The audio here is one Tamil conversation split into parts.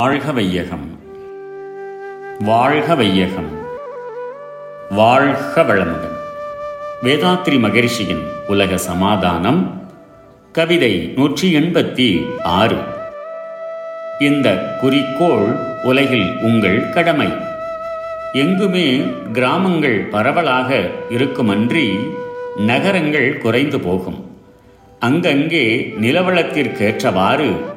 வாழ்க வையகம் வாழ்க வையகம் வாழ்க வளமுடன் வேதாத்ரி மகரிஷியின் உலக சமாதானம் கவிதை நூற்றி எண்பத்தி ஆறு இந்த குறிக்கோள் உலகில் உங்கள் கடமை. எங்குமே கிராமங்கள் பரவலாக இருக்குமன்றி நகரங்கள் குறைந்து போகும். அங்கங்கே நிலவளத்திற்கேற்றவாறு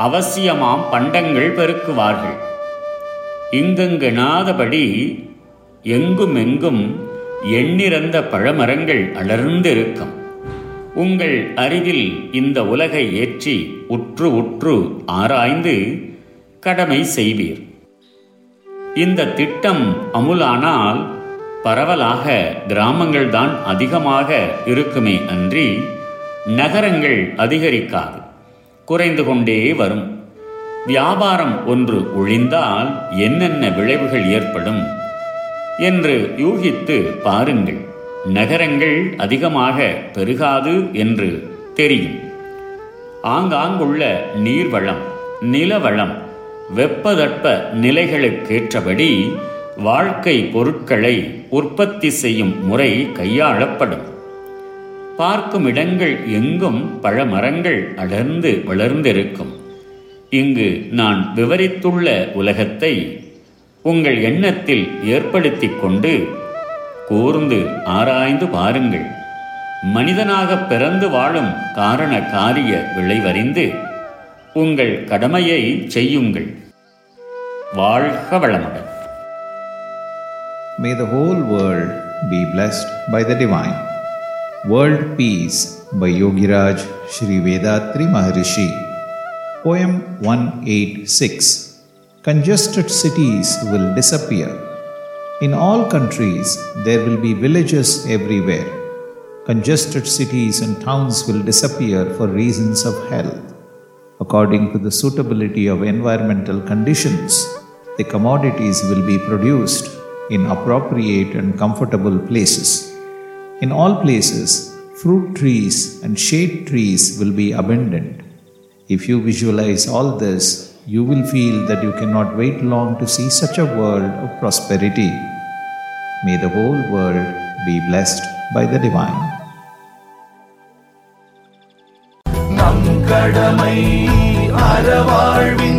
அவசியமாம் பண்டங்கள் பெருக்குவார்கள். இங்கெங்கெனாதபடி எங்குமெங்கும் எண்ணிறந்த பழமரங்கள் அடர்ந்திருக்கும். உங்கள் அறிவில் இந்த உலகை ஏற்றி உற்று உற்று ஆராய்ந்து கடமை செய்வீர். இந்த திட்டம் அமுலானால் பரவலாக கிராமங்கள்தான் அதிகமாக இருக்குமே அன்றி நகரங்கள் அதிகரிக்காது. குறைந்து கொண்டே வரும். வியாபாரம் ஒன்று ஒழிந்தால் என்னென்ன விளைவுகள் ஏற்படும் என்று யூகித்து பாருங்கள். நகரங்கள் அதிகமாக பெருகாது என்று தெரியும். ஆங்காங்குள்ள நீர்வளம் நிலவளம் வெப்பதட்ப நிலைகளுக்கேற்றபடி வாழ்க்கை பொருட்களை உற்பத்தி செய்யும் முறை கையாளப்படும். பார்க்கும் இடங்கள் எங்கும் பழமரங்கள் அடர்ந்து வளர்ந்திருக்கும். இங்கு நான் விவரித்துள்ள உலகத்தை உங்கள் எண்ணத்தில் ஏற்படுத்திக் கொண்டு கூர்ந்து ஆராய்ந்து பாருங்கள். மனிதனாக பிறந்து வாழும் காரண காரிய விளைவறிந்து உங்கள் கடமையை செய்யுங்கள். வாழ்க வளமுடன். May the whole world be blessed by the divine. World Peace by Yogiraj Sri Vedatri Maharishi. Poem 186 Congested cities will disappear. In all countries, there will be villages everywhere. Congested cities and towns will disappear for reasons of health. According to the suitability of environmental conditions, the commodities will be produced in appropriate and comfortable places. In all places, fruit trees and shade trees will be abundant. If you visualize all this, you will feel that you cannot wait long to see such a world of prosperity. May the whole world be blessed by the divine. நம் கடமை அறவாழ்வின்